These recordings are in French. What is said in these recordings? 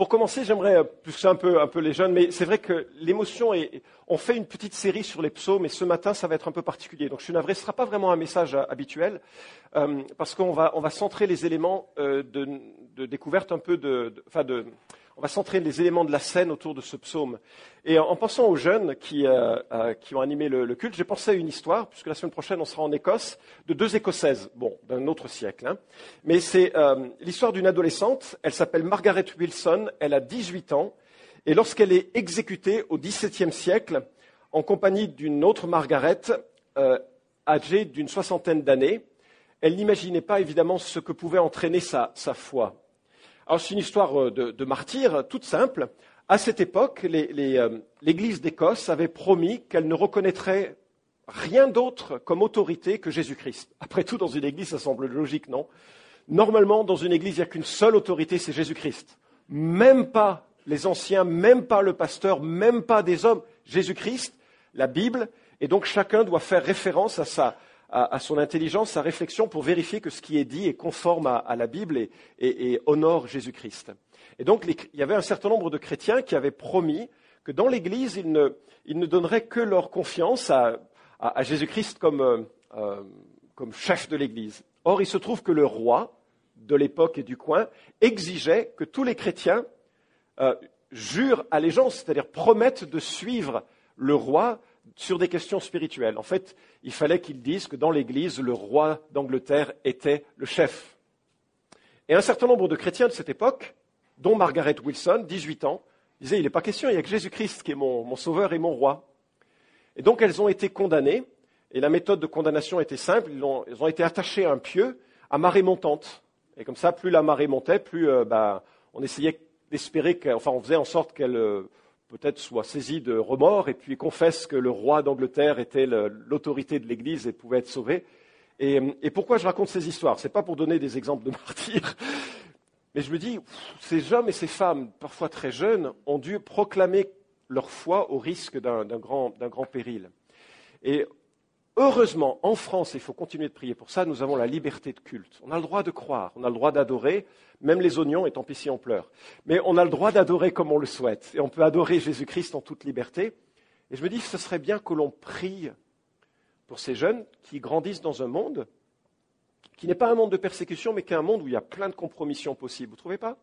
Pour commencer, j'aimerais pousser un peu, un peu les jeunes, mais c'est vrai que l'émotion est. On fait une petite série sur les psaumes, et ce matin, ça va être un peu particulier. Donc, je suis ce ne sera pas vraiment un message euh, habituel, euh, parce qu'on va, centrer les éléments euh, de, découverte un peu de, de, on va centrer les éléments de la scène autour de ce psaume. Et en, pensant aux jeunes qui, euh, euh, ont animé le, culte, j'ai pensé à une histoire, puisque la semaine prochaine on sera en Écosse, de deux Écossaises, bon, d'un autre siècle. Hein. Mais c'est euh, l'histoire d'une adolescente, elle s'appelle Margaret Wilson, elle a 18 ans, et lorsqu'elle est exécutée au XVIIe siècle, en compagnie d'une autre Margaret, âgée d'une soixantaine d'années, elle n'imaginait pas évidemment ce que pouvait entraîner sa foi. Alors c'est une histoire euh, de, martyr toute simple. À cette époque, euh, l'Église d'Écosse avait promis qu'elle ne reconnaîtrait rien d'autre comme autorité que Jésus-Christ. Après tout, dans une Église, ça semble logique, non? Normalement, dans une Église, il n'y a qu'une seule autorité, c'est Jésus-Christ. Même pas les anciens, même pas le pasteur, même pas des hommes. Jésus-Christ, la Bible, et donc chacun doit faire référence à sa, à, son intelligence, sa réflexion pour vérifier que ce qui est dit est conforme à, la Bible et, honore Jésus-Christ. Et donc, il y avait un certain nombre de chrétiens qui avaient promis que dans l'Église, ils ne, donneraient que leur confiance à, Jésus-Christ euh, euh, comme, chef de l'Église. Or, il se trouve que le roi de l'époque et du coin exigeait que tous les chrétiens euh, jurent allégeance, c'est-à-dire promettent de suivre le roi sur des questions spirituelles. En fait, il fallait qu'ils disent que dans l'Église, le roi d'Angleterre était le chef. Et un certain nombre de chrétiens de cette époque, dont Margaret Wilson, 18 ans, disaient Il n'est pas question, il n'y a que Jésus-Christ qui est mon, sauveur et mon roi. Et donc elles ont été condamnées, et la méthode de condamnation était simple elles ont, été attachées à un pieu à marée montante. Et comme ça, plus la marée montait, plus euh, bah, on essayait d'espérer, enfin on faisait en sorte qu'elle euh, peut-être soit saisi de remords et puis confesse que le roi d'Angleterre était l'autorité de l'Église et pouvait être sauvé. Et, pourquoi je raconte ces histoires? Ce n'est pas pour donner des exemples de martyrs, mais je me dis, ces hommes et ces femmes, parfois très jeunes, ont dû proclamer leur foi au risque d'un grand, grand, péril. Et heureusement, en France, il faut continuer de prier pour ça, nous avons la liberté de culte. On a le droit de croire, on a le droit d'adorer, même les oignons, étant tant pis en pleure. Mais on a le droit d'adorer comme on le souhaite. Et on peut adorer Jésus-Christ en toute liberté. Et je me dis que ce serait bien que l'on prie pour ces jeunes qui grandissent dans un monde qui n'est pas un monde de persécution, mais qui est un monde où il y a plein de compromissions possibles. Vous ne trouvez pas?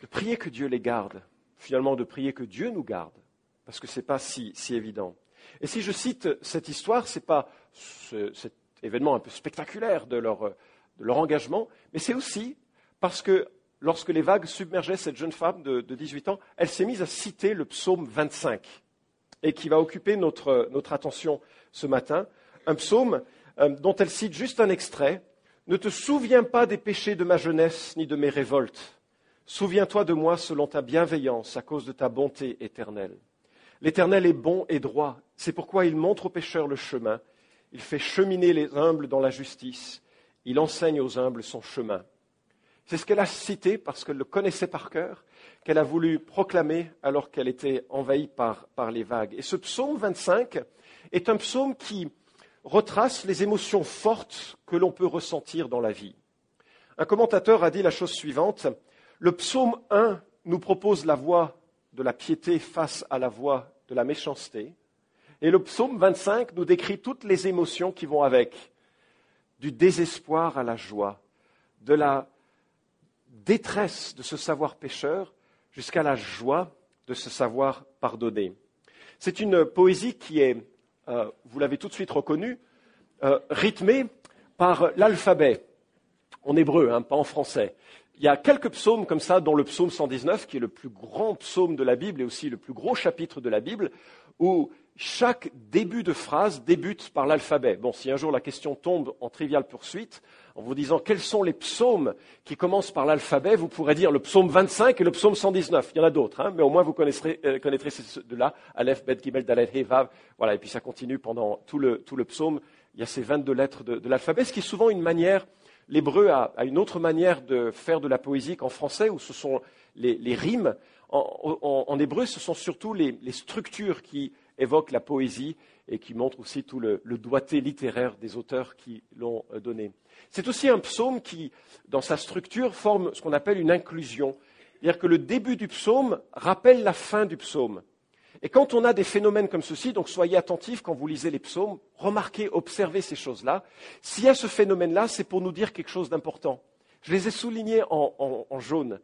De prier que Dieu les garde. Finalement, de prier que Dieu nous garde. Parce que ce n'est pas si, évident. Et si je cite cette histoire, ce n'est pas cet événement un peu spectaculaire de leur, engagement, mais c'est aussi parce que lorsque les vagues submergeaient cette jeune femme de, de 18 ans, elle s'est mise à citer le psaume 25, et qui va occuper notre, notre attention ce matin. Un psaume euh, dont elle cite juste un extrait. Ne te souviens pas des péchés de ma jeunesse ni de mes révoltes. Souviens-toi de moi selon ta bienveillance, à cause de ta bonté éternelle. L'Éternel est bon et droit. C'est pourquoi il montre aux pécheurs le chemin. Il fait cheminer les humbles dans la justice. Il enseigne aux humbles son chemin. C'est ce qu'elle a cité parce qu'elle le connaissait par cœur, qu'elle a voulu proclamer alors qu'elle était envahie par, les vagues. Et ce psaume 25 est un psaume qui retrace les émotions fortes que l'on peut ressentir dans la vie. Un commentateur a dit la chose suivante Le psaume 1 nous propose la voie de la piété face à la voie de la méchanceté, et le psaume 25 nous décrit toutes les émotions qui vont avec, du désespoir à la joie, de la détresse de ce savoir pécheur jusqu'à la joie de se savoir pardonner. C'est une poésie qui est, euh, vous l'avez tout de suite reconnue, euh, rythmée par l'alphabet, en hébreu, hein, pas en français. Il y a quelques psaumes comme ça, dont le psaume 119, qui est le plus grand psaume de la Bible et aussi le plus gros chapitre de la Bible, où chaque début de phrase débute par l'alphabet. Bon, si un jour la question tombe en triviale poursuite, en vous disant quels sont les psaumes qui commencent par l'alphabet, vous pourrez dire le psaume 25 et le psaume 119. Il y en a d'autres, hein, mais au moins vous connaîtrez, euh, connaîtrez ces deux-là, Aleph, Bet, Gimel, Dalet, He, Vav. Voilà, et puis ça continue pendant tout le, tout le psaume. Il y a ces 22 lettres de, de l'alphabet, ce qui est souvent une manière, l'hébreu a, a, une autre manière de faire de la poésie qu'en français, où ce sont les, les rimes. En, en, en, hébreu, ce sont surtout les, les structures qui évoquent la poésie et qui montrent aussi tout le, doigté littéraire des auteurs qui l'ont euh, donné. C'est aussi un psaume qui, dans sa structure, forme ce qu'on appelle une inclusion. C'est-à-dire que le début du psaume rappelle la fin du psaume. Et quand on a des phénomènes comme ceci, donc soyez attentifs quand vous lisez les psaumes, remarquez, observez ces choses-là. S'il y a ce phénomène-là, c'est pour nous dire quelque chose d'important. Je les ai soulignés en, jaune.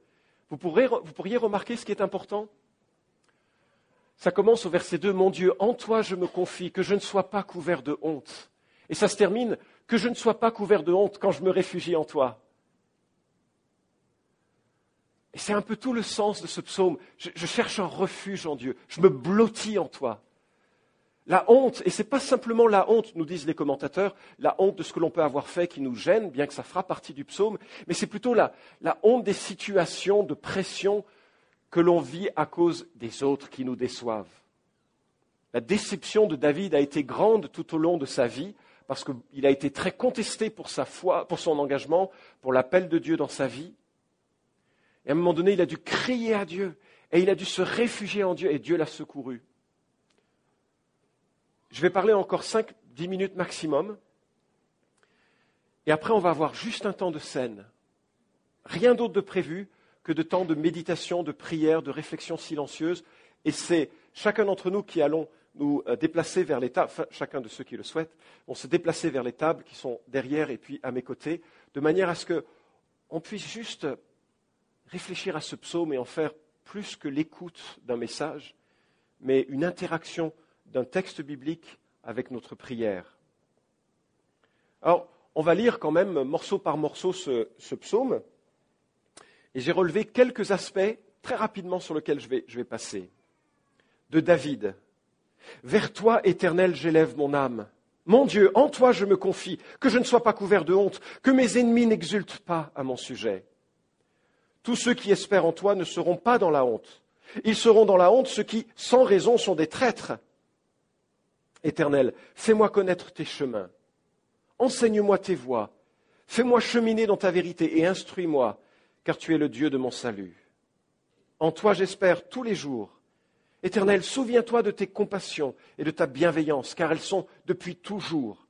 Vous pourriez remarquer ce qui est important? Ça commence au verset 2, Mon Dieu, en toi je me confie, que je ne sois pas couvert de honte. Et ça se termine, que je ne sois pas couvert de honte quand je me réfugie en toi. Et c'est un peu tout le sens de ce psaume. Je, cherche un refuge en Dieu. Je me blottis en toi. La honte, et ce n'est pas simplement la honte, nous disent les commentateurs, la honte de ce que l'on peut avoir fait qui nous gêne, bien que ça fera partie du psaume, mais c'est plutôt la, la honte des situations de pression que l'on vit à cause des autres qui nous déçoivent. La déception de David a été grande tout au long de sa vie, parce qu'il a été très contesté pour sa foi, pour son engagement, pour l'appel de Dieu dans sa vie. Et à un moment donné, il a dû crier à Dieu et il a dû se réfugier en Dieu et Dieu l'a secouru. Je vais parler encore 5-10 minutes maximum. Et après, on va avoir juste un temps de scène. Rien d'autre de prévu que de temps de méditation, de prière, de réflexion silencieuse. Et c'est chacun d'entre nous qui allons nous euh, déplacer vers les tables, chacun de ceux qui le souhaitent, vont se déplacer vers les tables qui sont derrière et puis à mes côtés, de manière à ce qu'on puisse juste réfléchir à ce psaume et en faire plus que l'écoute d'un message, mais une interaction d'un texte biblique avec notre prière. Alors, on va lire quand même morceau par morceau ce, psaume, et j'ai relevé quelques aspects très rapidement sur lesquels je vais, passer. De David. Vers toi, Éternel, j'élève mon âme. Mon Dieu, en toi je me confie, que je ne sois pas couvert de honte, que mes ennemis n'exultent pas à mon sujet. Tous ceux qui espèrent en toi ne seront pas dans la honte. Ils seront dans la honte ceux qui, sans raison, sont des traîtres. Éternel, fais-moi connaître tes chemins. Enseigne-moi tes voies. Fais-moi cheminer dans ta vérité et instruis-moi, car tu es le Dieu de mon salut. En toi j'espère tous les jours. Éternel, souviens-toi de tes compassions et de ta bienveillance, car elles sont depuis toujours.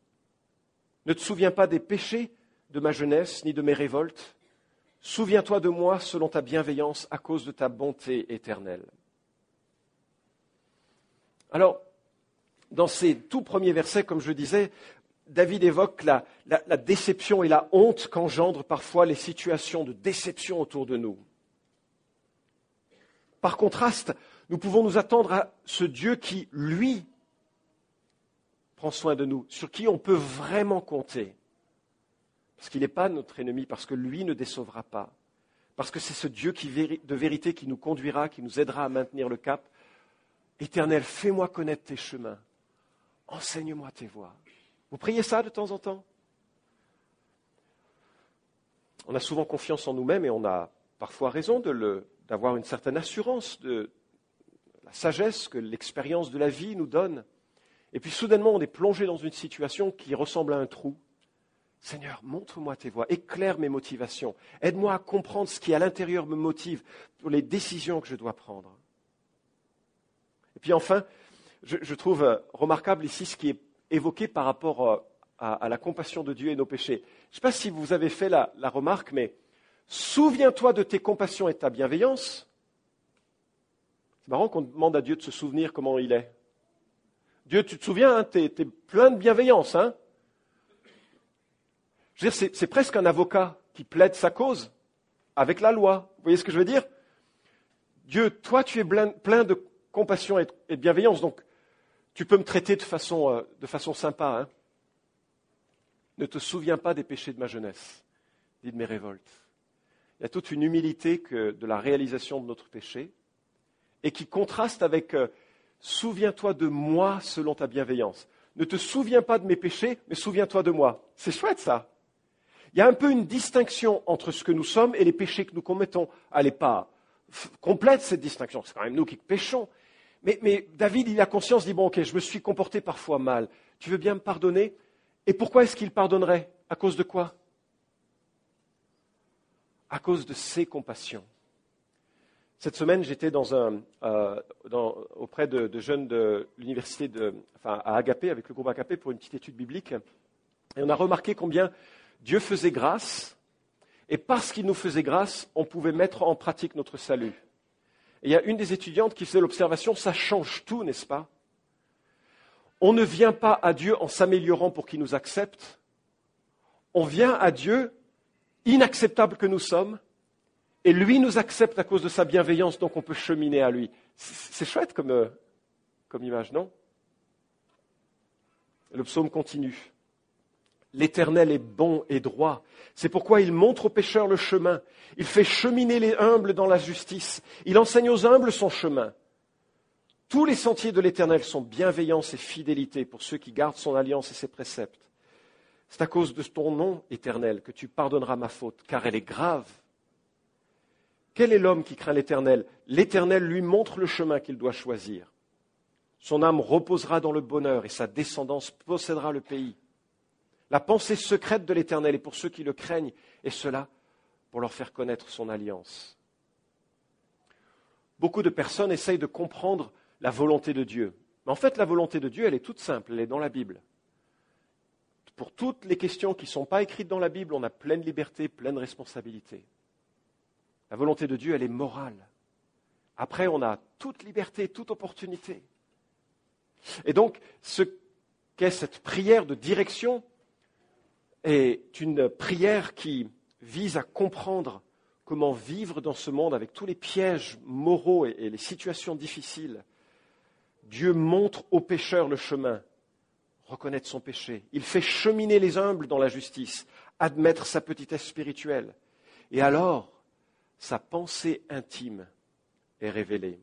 Ne te souviens pas des péchés de ma jeunesse ni de mes révoltes. Souviens-toi de moi selon ta bienveillance à cause de ta bonté éternelle. Alors, dans ces tout premiers versets, comme je disais, David évoque la, déception et la honte qu'engendrent parfois les situations de déception autour de nous. Par contraste, nous pouvons nous attendre à ce Dieu qui, lui, prend soin de nous, sur qui on peut vraiment compter. Parce qu'il n'est pas notre ennemi, parce que lui ne décevra pas. Parce que c'est ce Dieu de vérité qui nous conduira, qui nous aidera à maintenir le cap. Éternel, fais-moi connaître tes chemins. Enseigne-moi tes voies. Vous priez ça de temps en temps? On a souvent confiance en nous-mêmes et on a parfois raison d'avoir une certaine assurance de la sagesse que l'expérience de la vie nous donne. Et puis soudainement, on est plongé dans une situation qui ressemble à un trou. Seigneur, montre-moi tes voies, éclaire mes motivations, aide-moi à comprendre ce qui à l'intérieur me motive pour les décisions que je dois prendre. Et puis enfin, je, trouve euh, remarquable ici ce qui est évoqué par rapport euh, à, la compassion de Dieu et nos péchés. Je ne sais pas si vous avez fait la, remarque, mais souviens-toi de tes compassions et de ta bienveillance. C'est marrant qu'on demande à Dieu de se souvenir comment il est. Dieu, tu te souviens, hein, tu es, plein de bienveillance, hein je veux dire, c'est presque un avocat qui plaide sa cause avec la loi. Vous voyez ce que je veux dire? Dieu, toi, tu es plein de compassion et de bienveillance, donc tu peux me traiter de façon, euh, de façon sympa. Hein ne te souviens pas des péchés de ma jeunesse, ni mes révoltes. Il y a toute une humilité de la réalisation de notre péché, et qui contraste avec euh, souviens-toi de moi selon ta bienveillance. Ne te souviens pas de mes péchés, mais souviens-toi de moi. C'est chouette ça. Il y a un peu une distinction entre ce que nous sommes et les péchés que nous commettons. N'est pas complète, cette distinction. C'est quand même nous qui péchons. Mais, David, il a conscience, dit, bon, ok, je me suis comporté parfois mal. Tu veux bien me pardonner? Et pourquoi est-ce qu'il pardonnerait? À cause de quoi? À cause de ses compassions. Cette semaine, j'étais euh, auprès de, jeunes de l'université à Agapé, avec le groupe Agapé, pour une petite étude biblique. Et on a remarqué combien Dieu faisait grâce Et parce qu'il nous faisait grâce, on pouvait mettre en pratique notre salut. Et il y a une des étudiantes qui faisait l'observation, ça change tout, n'est-ce pas? On ne vient pas à Dieu en s'améliorant pour qu'il nous accepte. On vient à Dieu, inacceptable que nous sommes, et lui nous accepte à cause de sa bienveillance, donc on peut cheminer à lui. C'est chouette comme, euh, comme image, non? Le psaume continue. L'Éternel est bon et droit. C'est pourquoi il montre aux pécheurs le chemin. Il fait cheminer les humbles dans la justice. Il enseigne aux humbles son chemin. Tous les sentiers de l'Éternel sont bienveillance et fidélité pour ceux qui gardent son alliance et ses préceptes. C'est à cause de ton nom, Éternel, que tu pardonneras ma faute, car elle est grave. Quel est l'homme qui craint l'Éternel? L'Éternel lui montre le chemin qu'il doit choisir. Son âme reposera dans le bonheur et sa descendance possédera le pays. La pensée secrète de l'Éternel est pour ceux qui le craignent, et cela pour leur faire connaître son alliance. Beaucoup de personnes essayent de comprendre la volonté de Dieu. Mais en fait, la volonté de Dieu, elle est toute simple, elle est dans la Bible. Pour toutes les questions qui ne sont pas écrites dans la Bible, on a pleine liberté, pleine responsabilité. La volonté de Dieu, elle est morale. Après, on a toute liberté, toute opportunité. Et donc, ce qu'est cette prière de direction, est une prière qui vise à comprendre comment vivre dans ce monde avec tous les pièges moraux et, les situations difficiles. Dieu montre aux pécheurs le chemin, reconnaître son péché. Il fait cheminer les humbles dans la justice, admettre sa petitesse spirituelle. Et alors, sa pensée intime est révélée.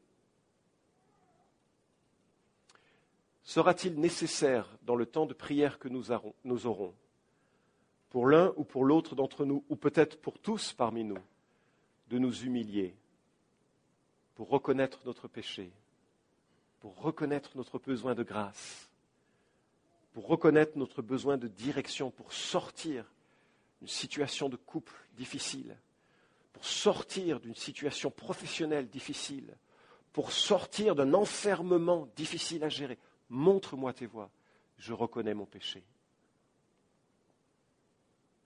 Sera-t-il nécessaire, dans le temps de prière que nous aurons, pour l'un ou pour l'autre d'entre nous, ou peut-être pour tous parmi nous, de nous humilier pour reconnaître notre péché, pour reconnaître notre besoin de grâce, pour reconnaître notre besoin de direction, pour sortir d'une situation de couple difficile, pour sortir d'une situation professionnelle difficile, pour sortir d'un enfermement difficile à gérer. Montre-moi tes voies, je reconnais mon péché.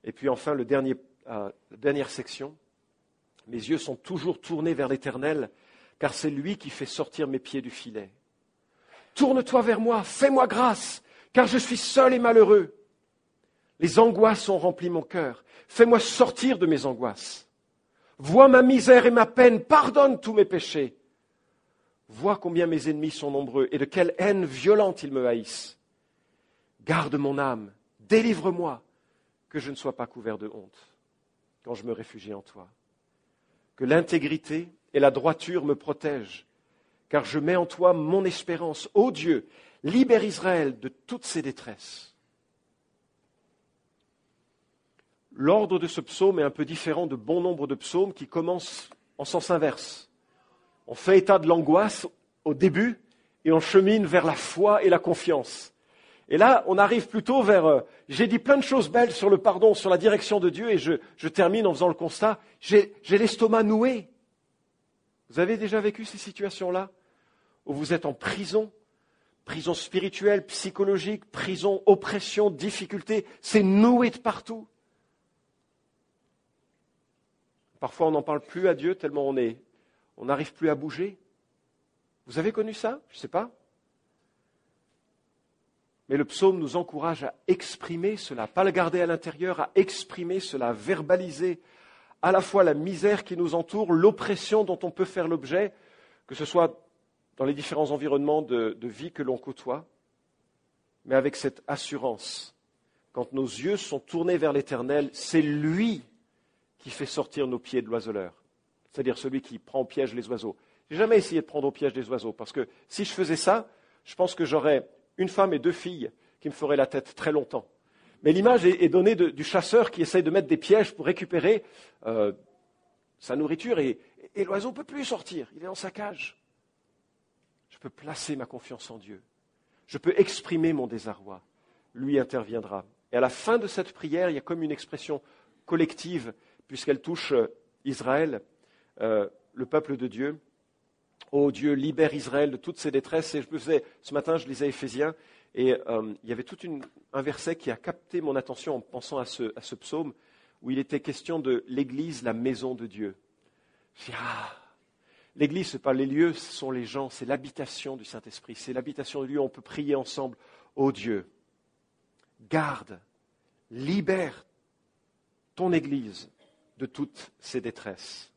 Et puis enfin, le dernier, euh, la dernière section. Mes yeux sont toujours tournés vers l'Éternel, car c'est lui qui fait sortir mes pieds du filet. Tourne-toi vers moi, fais-moi grâce, car je suis seul et malheureux. Les angoisses ont rempli mon cœur. Fais-moi sortir de mes angoisses. Vois ma misère et ma peine, pardonne tous mes péchés. Vois combien mes ennemis sont nombreux et de quelle haine violente ils me haïssent. Garde mon âme, délivre-moi, que je ne sois pas couvert de honte quand je me réfugie en toi. Que l'intégrité et la droiture me protègent, car je mets en toi mon espérance. Ô Dieu, libère Israël de toutes ses détresses. L'ordre de ce psaume est un peu différent de bon nombre de psaumes qui commencent en sens inverse. On fait état de l'angoisse au début et on chemine vers la foi et la confiance. Et là, on arrive plutôt vers... Euh, j'ai dit plein de choses belles sur le pardon, sur la direction de Dieu, et je, termine en faisant le constat, j'ai l'estomac noué. Vous avez déjà vécu ces situations-là où vous êtes en prison, prison spirituelle, psychologique, prison, oppression, difficulté, c'est noué de partout. Parfois, on n'en parle plus à Dieu tellement on est, on n'arrive plus à bouger. Vous avez connu ça? Je ne sais pas. Mais le psaume nous encourage à exprimer cela, pas le garder à l'intérieur, à exprimer cela, à verbaliser à la fois la misère qui nous entoure, l'oppression dont on peut faire l'objet, que ce soit dans les différents environnements de, vie que l'on côtoie, mais avec cette assurance. Quand nos yeux sont tournés vers l'Éternel, c'est lui qui fait sortir nos pieds de l'oiseleur, c'est-à-dire celui qui prend au piège les oiseaux. J'ai jamais essayé de prendre au piège des oiseaux, parce que si je faisais ça, je pense que j'aurais une femme et deux filles qui me feraient la tête très longtemps. Mais l'image est, donnée du chasseur qui essaye de mettre des pièges pour récupérer euh, sa nourriture et, l'oiseau ne peut plus sortir, il est dans sa cage. Je peux placer ma confiance en Dieu. Je peux exprimer mon désarroi. Lui interviendra. Et à la fin de cette prière, il y a comme une expression collective, puisqu'elle touche euh, Israël, euh, le peuple de Dieu. Ô Dieu, libère Israël de toutes ses détresses. Et je me faisais, ce matin, je lisais Éphésiens, et euh, il y avait tout un verset qui a capté mon attention en pensant à ce, psaume, où il était question de l'Église, la maison de Dieu. Je dis, ah, l'Église, ce n'est pas les lieux, ce sont les gens, c'est l'habitation du Saint-Esprit, c'est l'habitation de Dieu, on peut prier ensemble, ô Dieu, garde, libère ton Église de toutes ses détresses.